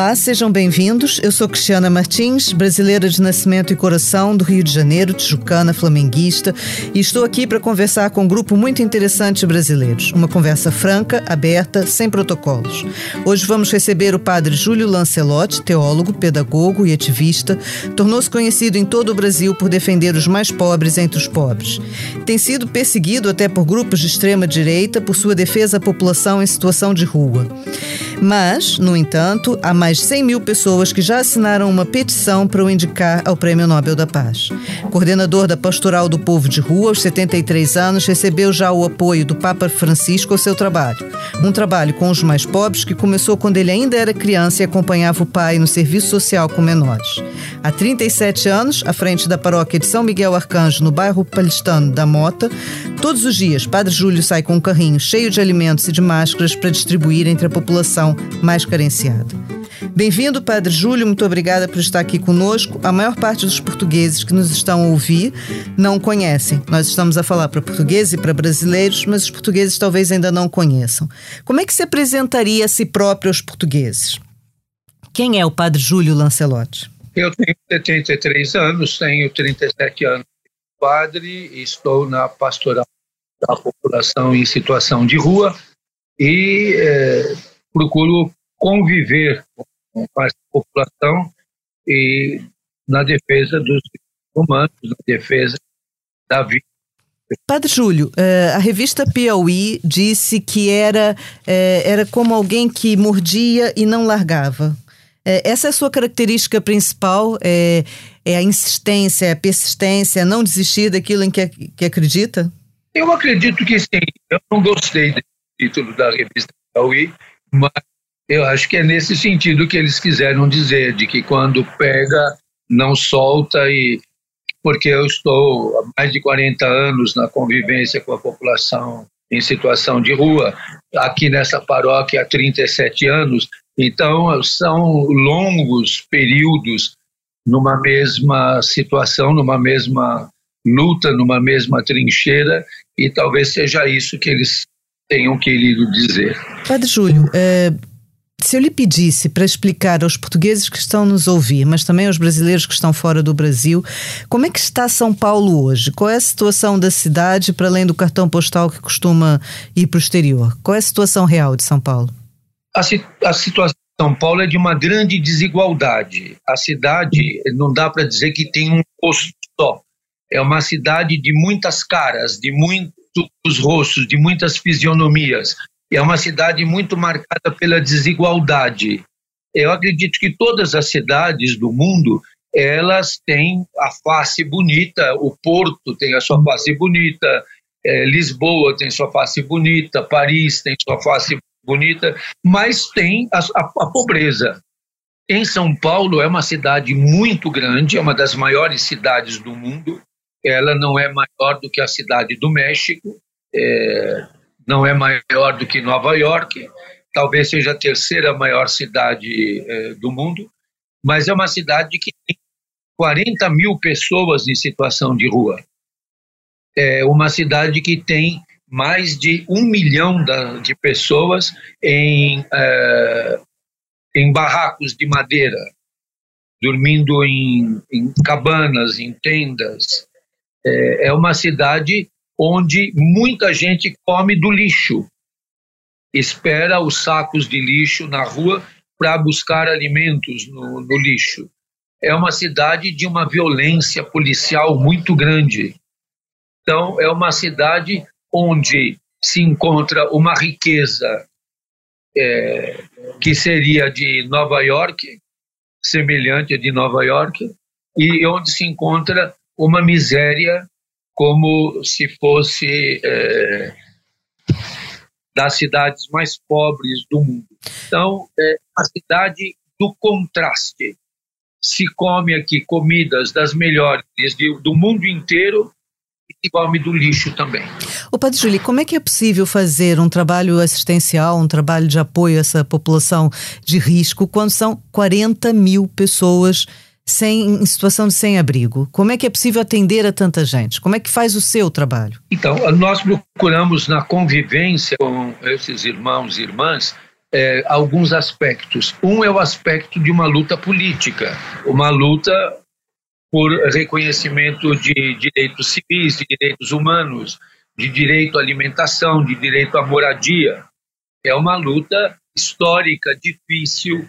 Olá, sejam bem-vindos. Eu sou Cristiana Martins, brasileira de nascimento e coração do Rio de Janeiro, tijucana, flamenguista, e estou aqui para conversar com um grupo muito interessante de brasileiros. Uma conversa franca, aberta, sem protocolos. Hoje vamos receber o padre Júlio Lancelotti, teólogo, pedagogo e ativista. Tornou-se conhecido em todo o Brasil por defender os mais pobres entre os pobres. Tem sido perseguido até por grupos de extrema direita por sua defesa à população em situação de rua. Mas, no entanto, há mais de 100 mil pessoas que já assinaram uma petição para o indicar ao Prêmio Nobel da Paz. Coordenador da Pastoral do Povo de Rua, aos 73 anos, recebeu já o apoio do Papa Francisco ao seu trabalho. Um trabalho com os mais pobres que começou quando ele ainda era criança e acompanhava o pai no serviço social com menores. Há 37 anos, à frente da paróquia de São Miguel Arcanjo, no bairro palestano da Mota, todos os dias, Padre Júlio sai com um carrinho cheio de alimentos e de máscaras para distribuir entre a população mais carenciada. Bem-vindo, Padre Júlio, muito obrigada por estar aqui conosco. A maior parte dos portugueses que nos estão a ouvir não conhecem. Nós estamos a falar para portugueses e para brasileiros, mas os portugueses talvez ainda não conheçam. Como é que se apresentaria a si próprio aos portugueses? Quem é o Padre Júlio Lancelotti? Eu tenho 73 anos, tenho 37 anos de padre, estou na pastoral da população em situação de rua e eh, procuro conviver com a população e na defesa dos humanos, na defesa da vida. Padre Júlio, eh, a revista Piauí disse que era, eh, era como alguém que mordia e não largava. Eh, essa é a sua característica principal? É, é a insistência, a persistência, não desistir daquilo em que, que acredita? Eu acredito que sim. Eu não gostei do título da revista Piauí, mas eu acho que é nesse sentido que eles quiseram dizer, de que quando pega, não solta e porque eu estou há mais de 40 anos na convivência com a população em situação de rua, aqui nessa paróquia há 37 anos, então são longos períodos numa mesma situação, numa mesma luta, numa mesma trincheira, e talvez seja isso que eles tenham querido dizer. Padre Júlio, é, se eu lhe pedisse para explicar aos portugueses que estão nos ouvir, mas também aos brasileiros que estão fora do Brasil, como é que está São Paulo hoje? Qual é a situação da cidade, para além do cartão postal que costuma ir para o exterior? Qual é a situação real de São Paulo? A, a situação de São Paulo é de uma grande desigualdade. A cidade, não dá para dizer que tem um rosto só. É uma cidade de muitas caras, de muitos rostos, de muitas fisionomias. É uma cidade muito marcada pela desigualdade. Eu acredito que todas as cidades do mundo elas têm a face bonita. O Porto tem a sua face bonita, é, Lisboa tem sua face bonita, Paris tem sua face bonita, mas tem a, a, a pobreza. Em São Paulo é uma cidade muito grande, é uma das maiores cidades do mundo. Ela não é maior do que a cidade do México, é, não é maior do que Nova York, talvez seja a terceira maior cidade é, do mundo, mas é uma cidade que tem 40 mil pessoas em situação de rua. É uma cidade que tem mais de um milhão da, de pessoas em, é, em barracos de madeira, dormindo em, em cabanas, em tendas. É, é uma cidade onde muita gente come do lixo, espera os sacos de lixo na rua para buscar alimentos no, no lixo. É uma cidade de uma violência policial muito grande. Então, é uma cidade onde se encontra uma riqueza é, que seria de Nova York, semelhante a de Nova York, e onde se encontra uma miséria como se fosse é, das cidades mais pobres do mundo. Então, é a cidade do contraste. Se come aqui comidas das melhores do mundo inteiro e se come do lixo também. O Padre Júlio, como é que é possível fazer um trabalho assistencial, um trabalho de apoio a essa população de risco, quando são 40 mil pessoas sem, em situação de sem-abrigo? Como é que é possível atender a tanta gente? Como é que faz o seu trabalho? Então, nós procuramos na convivência com esses irmãos e irmãs é, alguns aspectos. Um é o aspecto de uma luta política, uma luta por reconhecimento de direitos civis, de direitos humanos, de direito à alimentação, de direito à moradia. É uma luta histórica, difícil.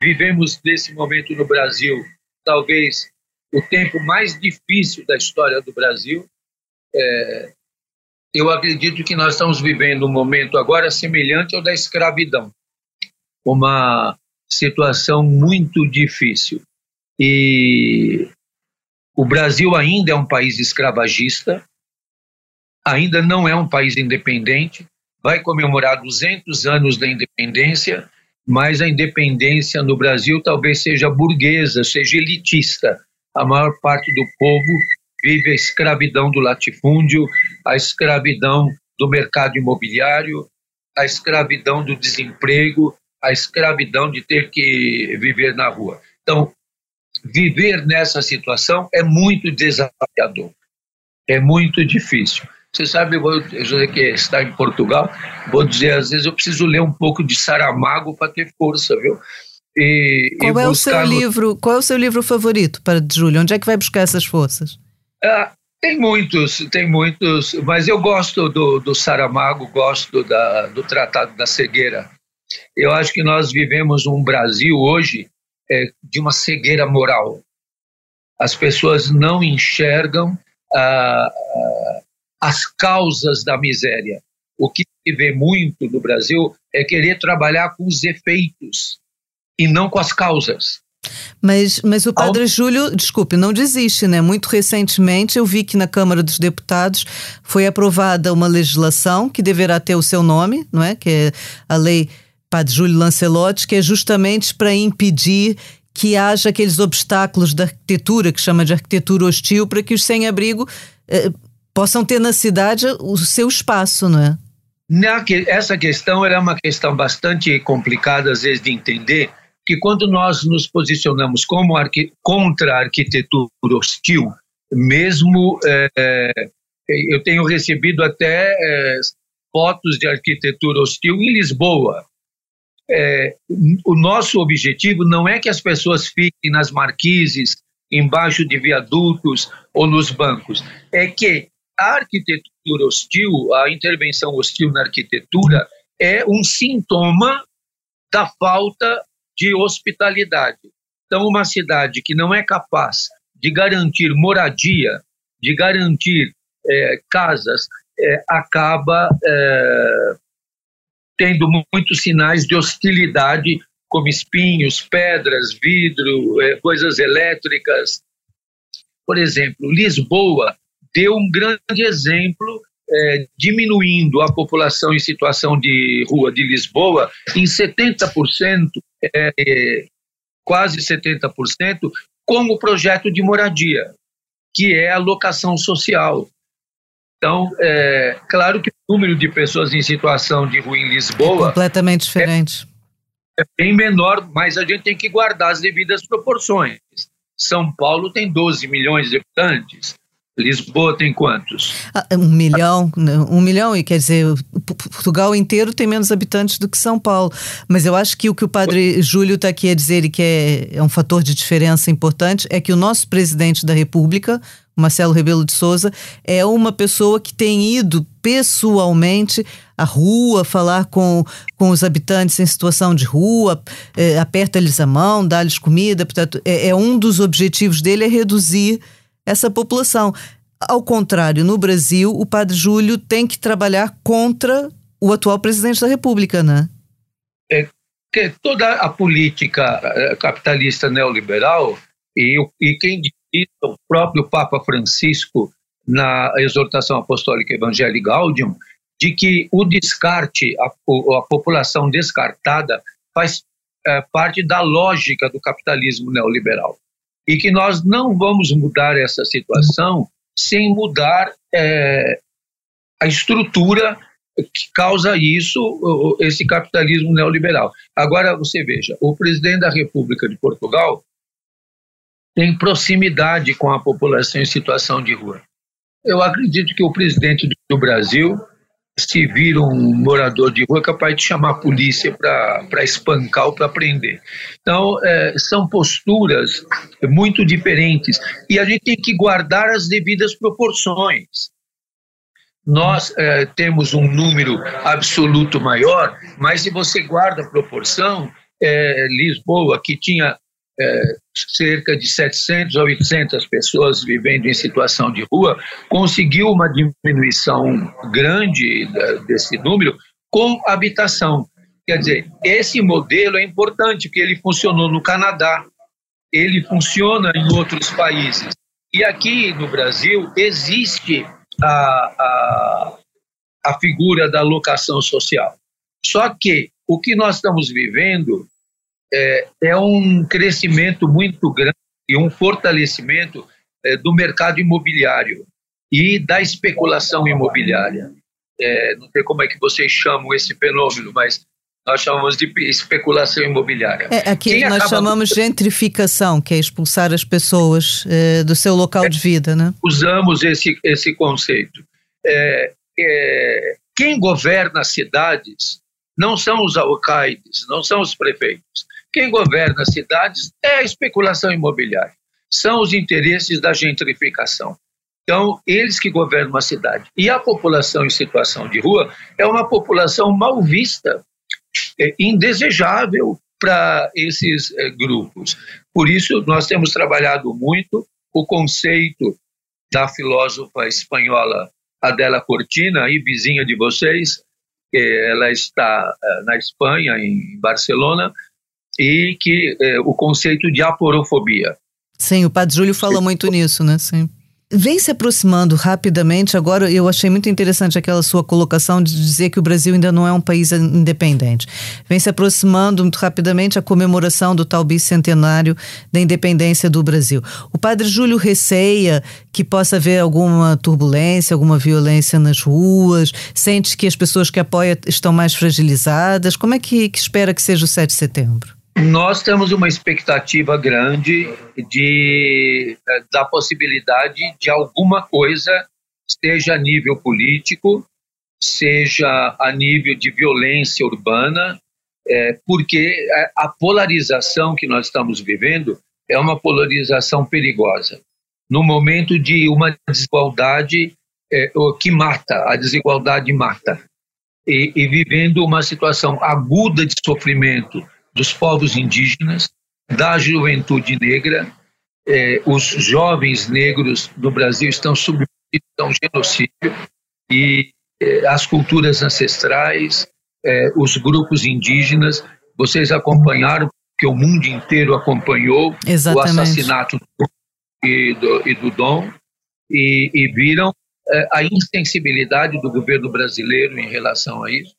Vivemos nesse momento no Brasil, talvez o tempo mais difícil da história do Brasil. É, eu acredito que nós estamos vivendo um momento agora semelhante ao da escravidão, uma situação muito difícil. E o Brasil ainda é um país escravagista, ainda não é um país independente, vai comemorar 200 anos da independência, mas a independência no Brasil talvez seja burguesa, seja elitista. A maior parte do povo vive a escravidão do latifúndio, a escravidão do mercado imobiliário, a escravidão do desemprego, a escravidão de ter que viver na rua. Então, viver nessa situação é muito desafiador, é muito difícil. Você sabe, eu José, que está em Portugal, vou dizer, às vezes eu preciso ler um pouco de Saramago para ter força, viu? E, qual e é o seu no... livro? Qual é o seu livro favorito para de Júlio? Onde é que vai buscar essas forças? Ah, tem muitos, tem muitos, mas eu gosto do, do Saramago, gosto da, do Tratado da Cegueira. Eu acho que nós vivemos um Brasil hoje é, de uma cegueira moral. As pessoas não enxergam ah, as causas da miséria. O que se vê muito no Brasil é querer trabalhar com os efeitos e não com as causas. Mas, mas o Padre. Júlio, desculpe, não desiste, né? Muito recentemente eu vi que na Câmara dos Deputados foi aprovada uma legislação que deverá ter o seu nome, não é? Que é a lei Padre Júlio Lancelotti, que é justamente para impedir que haja aqueles obstáculos da arquitetura, que chama de arquitetura hostil, para que os sem-abrigo eh, possam ter na cidade o seu espaço, não é? Essa questão era uma questão bastante complicada, às vezes, de entender, que quando nós nos posicionamos como contra a arquitetura hostil, mesmo é, eu tenho recebido até é, fotos de arquitetura hostil em Lisboa. É, o nosso objetivo não é que as pessoas fiquem nas marquises, embaixo de viadutos ou nos bancos, é que a arquitetura hostil, a intervenção hostil na arquitetura, é um sintoma da falta de hospitalidade. Então, uma cidade que não é capaz de garantir moradia, de garantir é, casas, é, acaba é, tendo muitos sinais de hostilidade, como espinhos, pedras, vidro, é, coisas elétricas. Por exemplo, Lisboa deu um grande exemplo é, diminuindo a população em situação de rua de Lisboa em 70%, é, quase 70%, com o projeto de moradia, que é a locação social. Então, é claro que o número de pessoas em situação de rua em Lisboa. É completamente diferente. É, é bem menor, mas a gente tem que guardar as devidas proporções. São Paulo tem 12 milhões de habitantes, Lisboa tem quantos? Ah, um milhão, né? um milhão, e quer dizer, Portugal inteiro tem menos habitantes do que São Paulo. Mas eu acho que o que o padre Júlio está aqui a dizer e que é, é um fator de diferença importante é que o nosso presidente da República, Marcelo Rebelo de Souza, é uma pessoa que tem ido pessoalmente à rua, falar com, com os habitantes em situação de rua, é, aperta-lhes a mão, dá-lhes comida. Portanto, é, é um dos objetivos dele é reduzir essa população. Ao contrário, no Brasil, o Padre Júlio tem que trabalhar contra o atual presidente da República, né? É que toda a política eh, capitalista neoliberal e, e quem diz o próprio Papa Francisco na exortação apostólica Evangelii Gaudium, de que o descarte, a, a população descartada, faz é, parte da lógica do capitalismo neoliberal e que nós não vamos mudar essa situação sem mudar é, a estrutura que causa isso, esse capitalismo neoliberal. Agora, você veja, o presidente da República de Portugal tem proximidade com a população em situação de rua. Eu acredito que o presidente do Brasil se vira um morador de rua, é capaz de chamar a polícia para espancar ou para prender. Então, é, são posturas muito diferentes e a gente tem que guardar as devidas proporções. Nós é, temos um número absoluto maior, mas se você guarda a proporção, é, Lisboa, que tinha é, cerca de 700 a 800 pessoas vivendo em situação de rua, conseguiu uma diminuição grande desse número com habitação. Quer dizer, esse modelo é importante, porque ele funcionou no Canadá, ele funciona em outros países. E aqui no Brasil existe a, a, a figura da locação social. Só que o que nós estamos vivendo é, é um crescimento muito grande e um fortalecimento é, do mercado imobiliário e da especulação imobiliária. É, não sei como é que vocês chamam esse fenômeno, mas nós chamamos de especulação imobiliária. É, aqui Quem nós chamamos de gentrificação, que é expulsar as pessoas é, do seu local de vida, né? Usamos esse, esse conceito. É, é, quem governa as cidades não são os alcaides, não são os prefeitos. Quem governa as cidades é a especulação imobiliária, são os interesses da gentrificação. Então, eles que governam a cidade. E a população em situação de rua é uma população mal vista, é, indesejável para esses é, grupos. Por isso, nós temos trabalhado muito o conceito da filósofa espanhola Adela Cortina, aí vizinha de vocês, ela está é, na Espanha, em Barcelona, e que é, o conceito de aporofobia. Sim, o Padre Júlio fala muito nisso, né? Sim. Vem se aproximando rapidamente. Agora, eu achei muito interessante aquela sua colocação de dizer que o Brasil ainda não é um país independente. Vem se aproximando muito rapidamente a comemoração do tal bicentenário da independência do Brasil. O padre Júlio receia que possa haver alguma turbulência, alguma violência nas ruas, sente que as pessoas que apoia estão mais fragilizadas. Como é que, que espera que seja o 7 de setembro? Nós temos uma expectativa grande de, eh, da possibilidade de alguma coisa, seja a nível político, seja a nível de violência urbana, é, porque a polarização que nós estamos vivendo é uma polarização perigosa. No momento de uma desigualdade é, que mata, a desigualdade mata. E, e vivendo uma situação aguda de sofrimento dos povos indígenas, da juventude negra. Eh, os jovens negros do Brasil estão submetidos a um genocídio e eh, as culturas ancestrais, eh, os grupos indígenas, vocês acompanharam, que o mundo inteiro acompanhou Exatamente. o assassinato do, e, do, e do Dom e, e viram a insensibilidade do governo brasileiro em relação a isso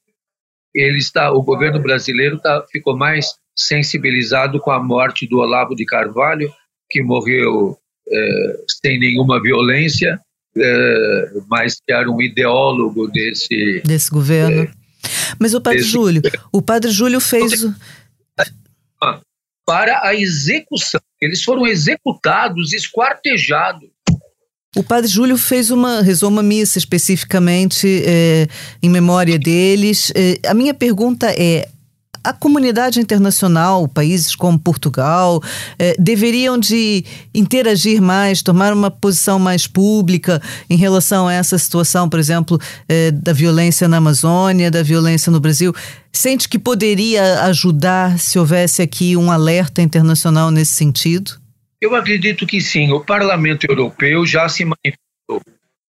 ele está, o governo brasileiro tá, ficou mais sensibilizado com a morte do Olavo de Carvalho, que morreu é, sem nenhuma violência, é, mas que era um ideólogo desse desse governo. É, mas o Padre Júlio, o Padre Júlio fez para a execução. Eles foram executados, esquartejados o padre Júlio fez uma, rezou uma missa especificamente é, em memória deles. É, a minha pergunta é: a comunidade internacional, países como Portugal, eh, deveriam de interagir mais, tomar uma posição mais pública em relação a essa situação, por exemplo, da violência na Amazônia, da violência no Brasil. Sente que poderia ajudar se houvesse aqui um alerta internacional nesse sentido? Eu acredito que sim. O Parlamento Europeu já se manifestou.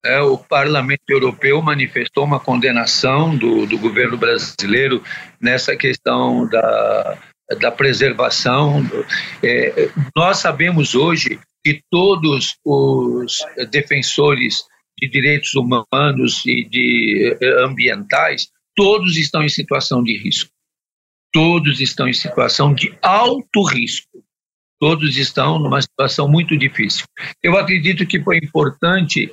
É, o Parlamento Europeu manifestou uma condenação do, do governo brasileiro nessa questão da, da preservação. É, nós sabemos hoje que todos os defensores de direitos humanos e de eh, ambientais, todos estão em situação de risco. Todos estão em situação de alto risco todos estão numa situação muito difícil. Eu acredito que foi importante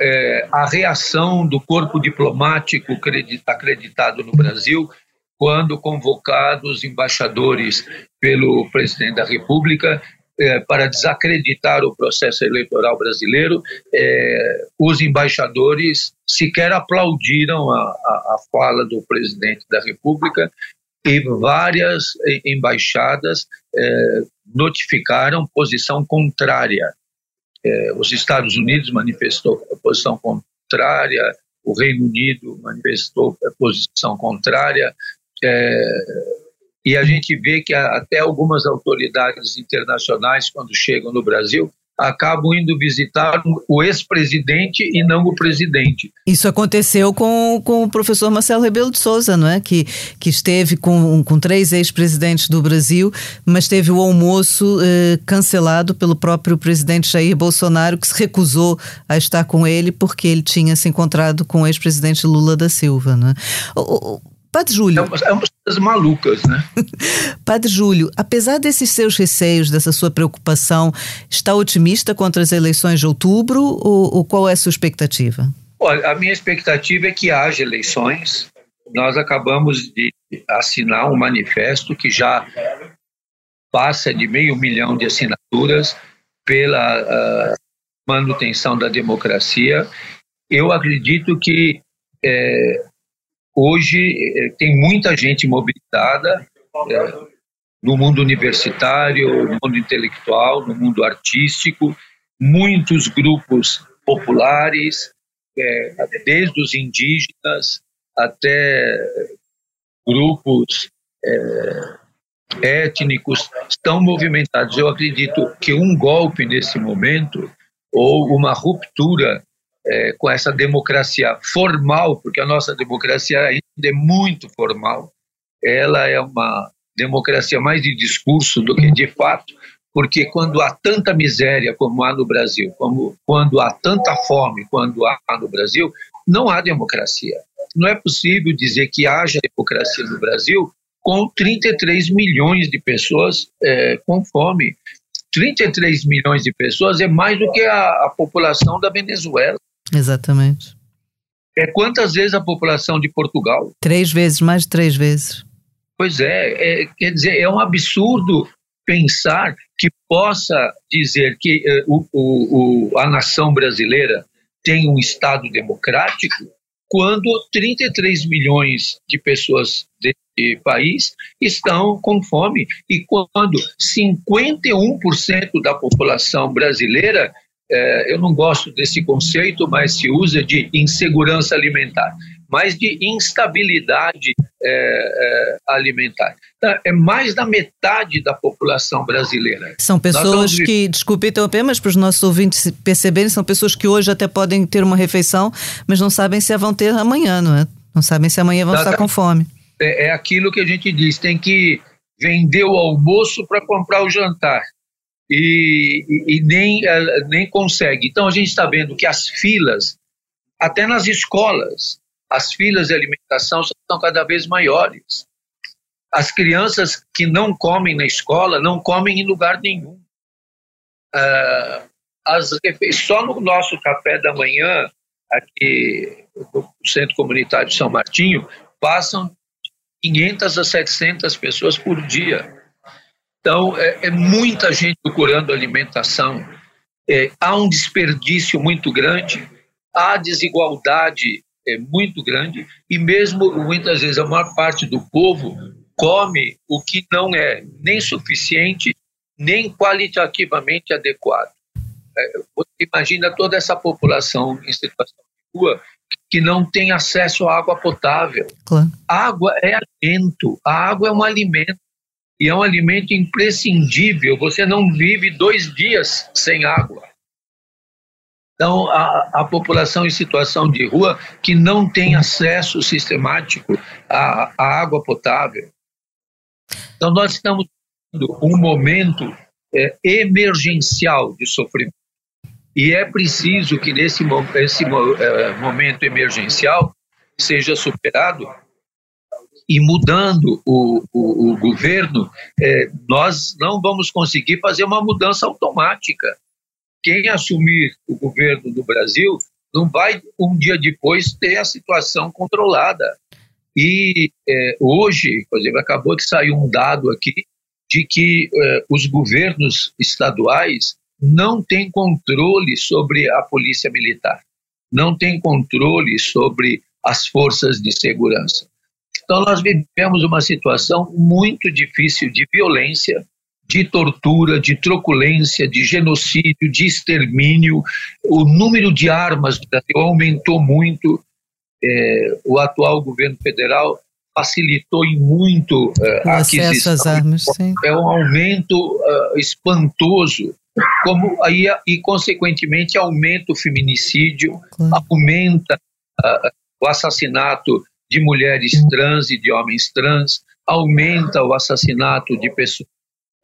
é, a reação do corpo diplomático acreditado no Brasil quando convocados embaixadores pelo presidente da República é, para desacreditar o processo eleitoral brasileiro, é, os embaixadores sequer aplaudiram a, a, a fala do presidente da República e várias embaixadas é, notificaram posição contrária. É, os Estados Unidos manifestou posição contrária, o Reino Unido manifestou posição contrária, é, e a gente vê que até algumas autoridades internacionais, quando chegam no Brasil, acabam indo visitar o ex-presidente e não o presidente. Isso aconteceu com, com o professor Marcelo Rebelo de Souza, não é? Que, que esteve com, com três ex-presidentes do Brasil, mas teve o almoço eh, cancelado pelo próprio presidente Jair Bolsonaro, que se recusou a estar com ele porque ele tinha se encontrado com o ex-presidente Lula da Silva, não é? O, Padre Júlio. É umas, é umas coisas malucas, né? Padre Júlio, apesar desses seus receios, dessa sua preocupação, está otimista contra as eleições de outubro ou, ou qual é a sua expectativa? Olha, a minha expectativa é que haja eleições. Nós acabamos de assinar um manifesto que já passa de meio milhão de assinaturas pela uh, manutenção da democracia. Eu acredito que é, Hoje eh, tem muita gente mobilizada é, no mundo universitário, no mundo intelectual, no mundo artístico, muitos grupos populares, é, desde os indígenas até grupos é, étnicos, estão movimentados. Eu acredito que um golpe nesse momento, ou uma ruptura é, com essa democracia formal, porque a nossa democracia ainda é muito formal, ela é uma democracia mais de discurso do que de fato, porque quando há tanta miséria como há no Brasil, como quando há tanta fome quando há no Brasil, não há democracia. Não é possível dizer que haja democracia no Brasil com 33 milhões de pessoas é, com fome. 33 milhões de pessoas é mais do que a, a população da Venezuela. Exatamente. É quantas vezes a população de Portugal? Três vezes, mais de três vezes. Pois é, é quer dizer, é um absurdo pensar que possa dizer que uh, o, o, a nação brasileira tem um Estado democrático quando 33 milhões de pessoas desse país estão com fome e quando 51% da população brasileira é, eu não gosto desse conceito, mas se usa de insegurança alimentar, mas de instabilidade é, é, alimentar. Então, é mais da metade da população brasileira. São pessoas que, desculpe interromper, mas para os nossos ouvintes perceberem, são pessoas que hoje até podem ter uma refeição, mas não sabem se vão ter amanhã, não é? Não sabem se amanhã vão estar com fome. É, é aquilo que a gente diz, tem que vender o almoço para comprar o jantar e, e, nem, eh, nem consegue. Então a gente está vendo que as filas, até nas escolas, as filas de alimentação são cada vez maiores. As crianças que não comem na escola não comem em lugar nenhum. Uh, as, só no nosso café da manhã, aqui no Centro Comunitário de São Martinho, passam 500 a 700 pessoas por dia. Então, é, é muita gente procurando alimentação. É, há um desperdício muito grande, há desigualdade é, muito grande, e mesmo muitas vezes a maior parte do povo come o que não é nem suficiente, nem qualitativamente adequado. É, você imagina toda essa população em situação de rua que não tem acesso à água potável. Claro. Água é alimento, a água é um alimento e é um alimento imprescindível. Você não vive dois dias sem água. Então, a, a, população em situação de rua que não tem acesso sistemático à, à água potável. Então, nós estamos um momento é, emergencial de sofrimento. E é preciso que nesse esse, é, momento emergencial seja superado e mudando o, o, o governo, é, nós não vamos conseguir fazer uma mudança automática. Quem assumir o governo do Brasil não vai um dia depois ter a situação controlada. E é, hoje, por exemplo, acabou de sair um dado aqui de que eh, os governos estaduais não têm controle sobre a polícia militar, não têm controle sobre as forças de segurança. Então, nós vivemos uma situação muito difícil de violência, de tortura, de truculência, de genocídio, de extermínio. O número de armas do Brasil aumentou muito. É, o atual governo federal facilitou em muito uh, o acesso às armas. Sim. É um aumento uh, espantoso, como aí e consequentemente aumenta o feminicídio, claro. aumenta uh, o assassinato de mulheres trans e de homens trans, aumenta o assassinato de pessoas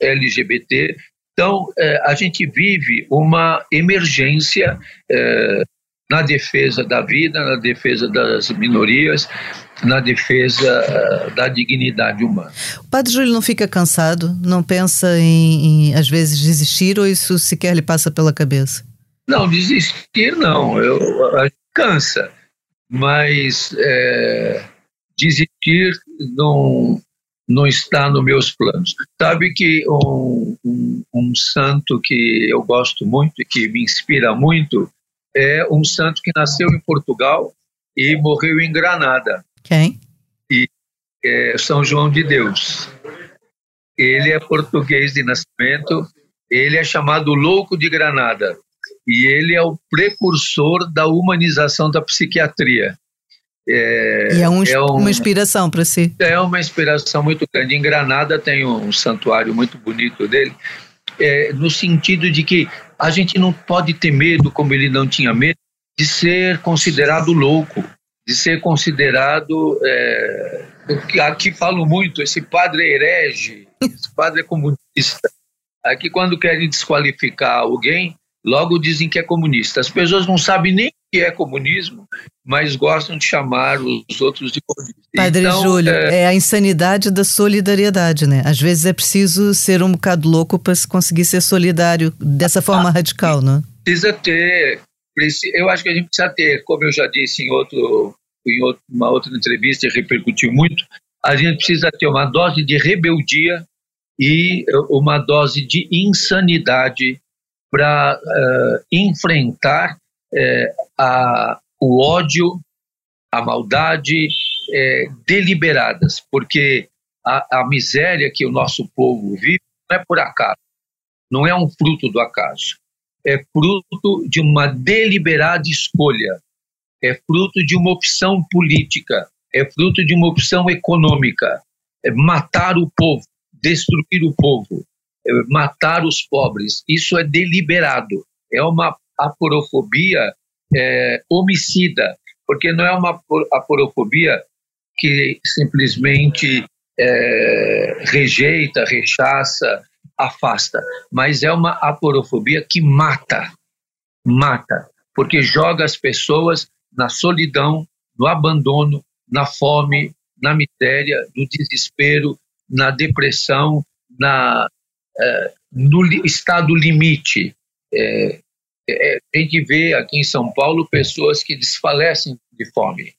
LGBT. Então, eh, a gente vive uma emergência eh, na defesa da vida, na defesa das minorias, na defesa eh, da dignidade humana. O padre Júlio não fica cansado? Não pensa em, em, às vezes, desistir ou isso sequer lhe passa pela cabeça? Não, desistir não. Eu, cansa, mas é, desistir não, não está nos meus planos. Sabe que um, um, um, santo que eu gosto muito e que me inspira muito é um santo que nasceu em Portugal e morreu em Granada. Quem? E é São João de Deus. Ele é português de nascimento, ele é chamado Louco de Granada e ele é o precursor da humanização da psiquiatria. É, e é, um, é um, uma inspiração para si. É uma inspiração muito grande. Em Granada tem um santuário muito bonito dele, é, no sentido de que a gente não pode ter medo, como ele não tinha medo, de ser considerado louco, de ser considerado. É, aqui falo muito, esse padre é herege, esse padre é comunista. Aqui, quando querem desqualificar alguém, logo dizem que é comunista. As pessoas não sabem nem o que é comunismo, mas gostam de chamar os outros de comunistas. Padre então, Júlio, é... é... a insanidade da solidariedade, né? Às vezes é preciso ser um bocado louco para se conseguir ser solidário dessa forma ah, radical, não? Precisa ter, eu acho que a gente precisa ter, como eu já disse em outro, em outro, uma outra entrevista repercutiu muito, a gente precisa ter uma dose de rebeldia e uma dose de insanidade para uh, enfrentar uh, a, o ódio, a maldade uh, deliberadas, porque a, a miséria que o nosso povo vive não é por acaso, não é um fruto do acaso, é fruto de uma deliberada escolha, é fruto de uma opção política, é fruto de uma opção econômica, é matar o povo, destruir o povo, matar os pobres. Isso é deliberado. É uma aporofobia é, homicida, porque não é uma aporofobia que simplesmente é, rejeita, rechaça, afasta, mas é uma aporofobia que mata, mata, porque joga as pessoas na solidão, no abandono, na fome, na miséria, no desespero, na depressão, na é, no estado limite. É, é, a gente vê aqui em São Paulo pessoas que desfalecem de fome.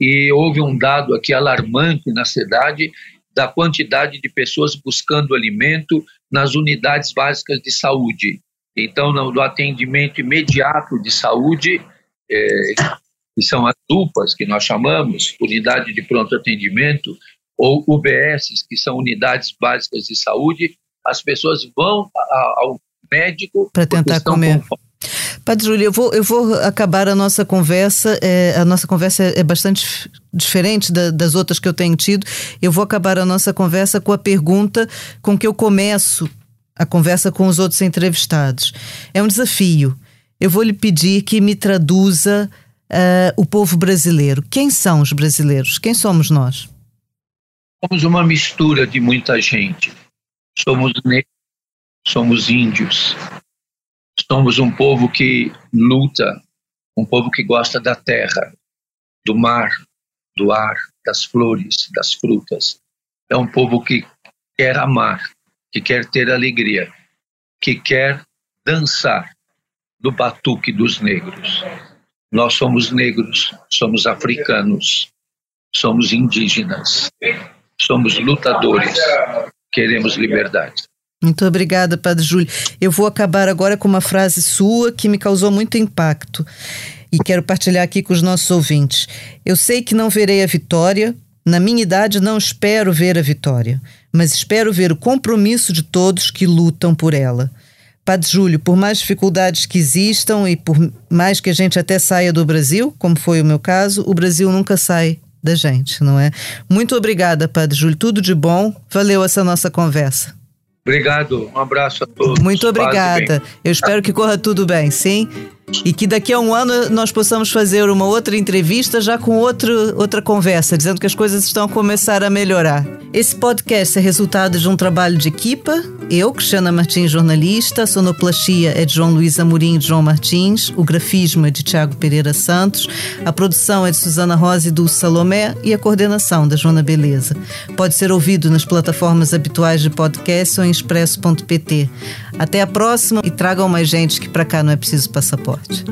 E houve um dado aqui alarmante na cidade da quantidade de pessoas buscando alimento nas unidades básicas de saúde. Então, no atendimento imediato de saúde, é, que são as UPAs, que nós chamamos, unidade de pronto atendimento, ou UBSs, que são unidades básicas de saúde, as pessoas vão ao médico para tentar comer. Padre Júlio, eu vou, eu vou acabar a nossa conversa. É, a nossa conversa é bastante diferente da, das outras que eu tenho tido. Eu vou acabar a nossa conversa com a pergunta com que eu começo a conversa com os outros entrevistados. É um desafio. Eu vou lhe pedir que me traduza uh, o povo brasileiro. Quem são os brasileiros? Quem somos nós? Somos uma mistura de muita gente. Somos negros, somos índios, somos um povo que luta, um povo que gosta da terra, do mar, do ar, das flores, das frutas. É um povo que quer amar, que quer ter alegria, que quer dançar do batuque dos negros. Nós somos negros, somos africanos, somos indígenas, somos lutadores, queremos liberdade. Muito obrigada, Padre Júlio. Eu vou acabar agora com uma frase sua que me causou muito impacto e quero partilhar aqui com os nossos ouvintes. Eu sei que não verei a vitória, na minha idade não espero ver a vitória, mas espero ver o compromisso de todos que lutam por ela. Padre Júlio, por mais dificuldades que existam e por mais que a gente até saia do Brasil, como foi o meu caso, o Brasil nunca sai da gente, não é? Muito obrigada, Padre Júlio. Tudo de bom. Valeu essa nossa conversa. Obrigado. Um abraço a todos. Muito obrigada. Eu espero que corra tudo bem, sim? E que daqui a um ano nós possamos fazer uma outra entrevista já com outro, outra conversa, dizendo que as coisas estão a começar a melhorar. Esse podcast é resultado de um trabalho de equipa. Eu, Cristiana Martins, jornalista, a sonoplastia é de João Luiz Amorim e João Martins, o grafismo é de Tiago Pereira Santos, a produção é de Suzana Rosa e Dulce Salomé e a coordenação da Joana Beleza. Pode ser ouvido nas plataformas habituais de podcast ou em expresso.pt. Até a próxima e tragam mais gente que para cá não é preciso passaporte.